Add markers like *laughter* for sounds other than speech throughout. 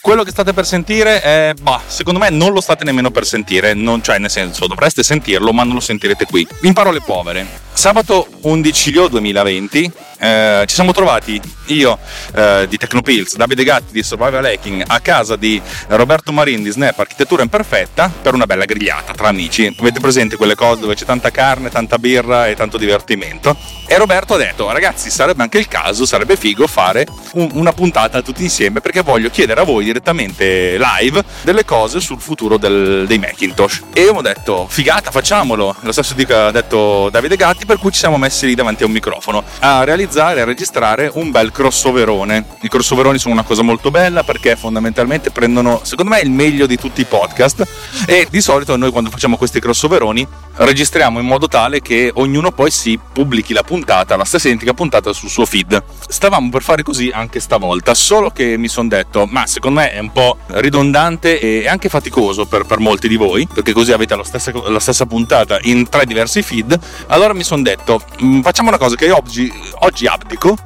quello che state per sentire è, bah, secondo me non lo state nemmeno per sentire, non, cioè nel senso dovreste sentirlo ma non lo sentirete qui. In parole povere, sabato 11 luglio 2020 eh, ci siamo trovati io eh, di Tecnopills, Davide Gatti di Survival Hacking a casa di Roberto Marin di Snap Architettura Imperfetta per una bella grigliata tra amici. Avete presente quelle cose dove c'è tanta carne, tanta birra e tanto divertimento? E Roberto ha detto ragazzi sarebbe anche il caso, sarebbe figo fare un, una puntata tutti insieme perché voglio chiedere a voi direttamente live delle cose sul futuro del, dei Macintosh. E io ho detto figata facciamolo, lo stesso ha detto Davide Gatti per cui ci siamo messi lì davanti a un microfono a realizzare, a registrare un bel crossoverone. I crossoveroni sono una cosa molto bella perché fondamentalmente prendono, secondo me, il meglio di tutti i podcast e di solito noi quando facciamo questi crossoveroni registriamo in modo tale che ognuno poi si pubblichi la puntata, la stessa identica puntata sul suo feed. Stavamo per fare così anche stavolta, solo che mi sono detto, ma secondo me è un po' ridondante e anche faticoso per, per molti di voi, perché così avete la stessa, la stessa puntata in tre diversi feed. Allora mi sono detto, mm, facciamo una cosa che oggi, oggi जी आप देखो।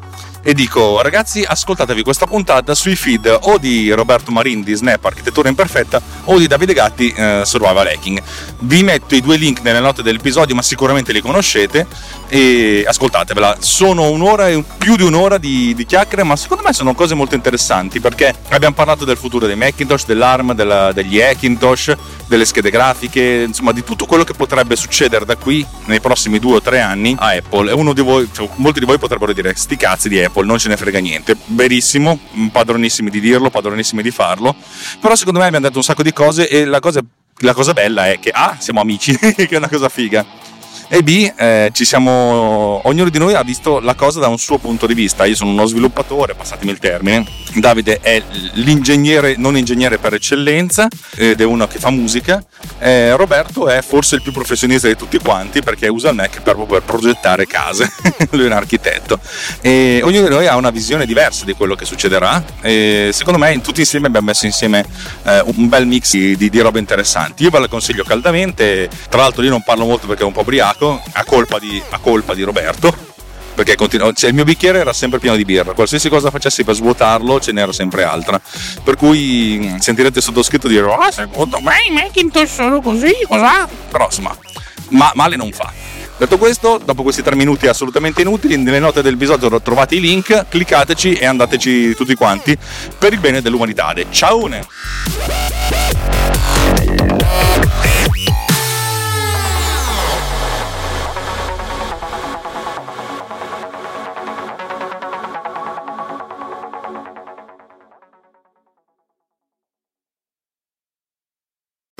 E dico ragazzi ascoltatevi questa puntata sui feed o di Roberto Marin di Snap Architettura Imperfetta o di Davide Gatti eh, Survival Hacking. Vi metto i due link nelle note dell'episodio ma sicuramente li conoscete e ascoltatevela. Sono un'ora e più di un'ora di, di chiacchiere ma secondo me sono cose molto interessanti perché abbiamo parlato del futuro dei Macintosh dell'ARM della, degli Hackintosh delle schede grafiche insomma di tutto quello che potrebbe succedere da qui nei prossimi due o tre anni a Apple. E uno di voi cioè, molti di voi potrebbero dire sti cazzi di Apple Apple, non ce ne frega niente. Verissimo, padronissimi di dirlo, padronissimi di farlo. Però secondo me abbiamo detto un sacco di cose e la cosa, la cosa bella è che A, siamo amici, *laughs* che è una cosa figa e B eh, ci siamo ognuno di noi ha visto la cosa da un suo punto di vista. Io sono uno sviluppatore passatemi il termine. Davide è l'ingegnere non ingegnere per eccellenza ed è uno che fa musica. Eh, Roberto è forse il più professionista di tutti quanti perché usa il Mac per, per progettare case. *laughs* Lui è un architetto. E ognuno di noi ha una visione diversa di quello che succederà. E secondo me tutti insieme abbiamo messo insieme eh, un bel mix di, di, di robe interessanti. Io ve la consiglio caldamente. Tra l'altro io non parlo molto perché è un po' briaco sbagliato a colpa di, a colpa di Roberto perché continu- cioè, il mio bicchiere era sempre pieno di birra, qualsiasi cosa facessi per svuotarlo ce n'era sempre altra. Per cui sentirete sottoscritto dire: Ah, secondo me i Macintosh sono così, cos'ha? Però insomma, ma male non fa. Detto questo, dopo questi tre minuti assolutamente inutili, nelle note del episodio trovate i link, cliccateci e andateci tutti quanti per il bene dell'umanità. Ciao!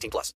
18 plus.